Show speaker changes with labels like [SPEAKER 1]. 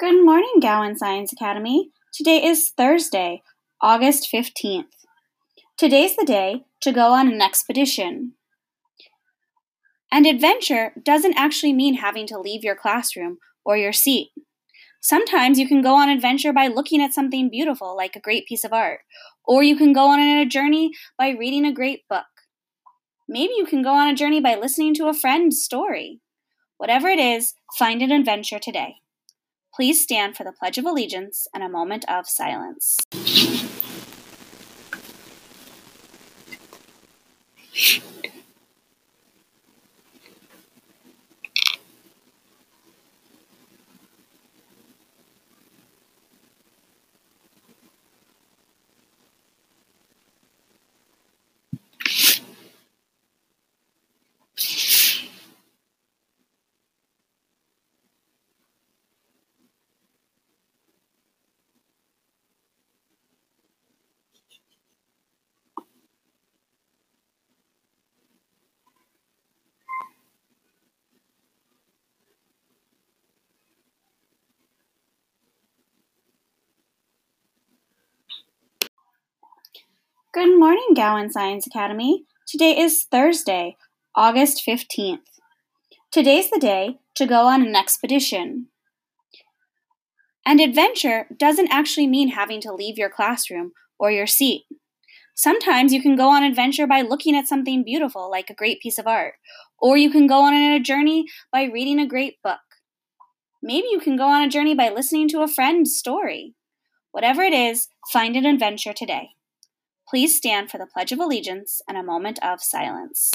[SPEAKER 1] Good morning, Gowan Science Academy. Today is Thursday, August 15th. Today's the day to go on an expedition. And adventure doesn't actually mean having to leave your classroom or your seat. Sometimes you can go on adventure by looking at something beautiful, like a great piece of art, or you can go on a journey by reading a great book. Maybe you can go on a journey by listening to a friend's story. Whatever it is, find an adventure today. Please stand for the Pledge of Allegiance and a moment of silence. Good morning, Gowan Science Academy. Today is Thursday, August 15th. Today's the day to go on an expedition. And adventure doesn't actually mean having to leave your classroom or your seat. Sometimes you can go on adventure by looking at something beautiful, like a great piece of art, or you can go on a journey by reading a great book. Maybe you can go on a journey by listening to a friend's story. Whatever it is, find an adventure today. Please stand for the Pledge of Allegiance and a moment of silence.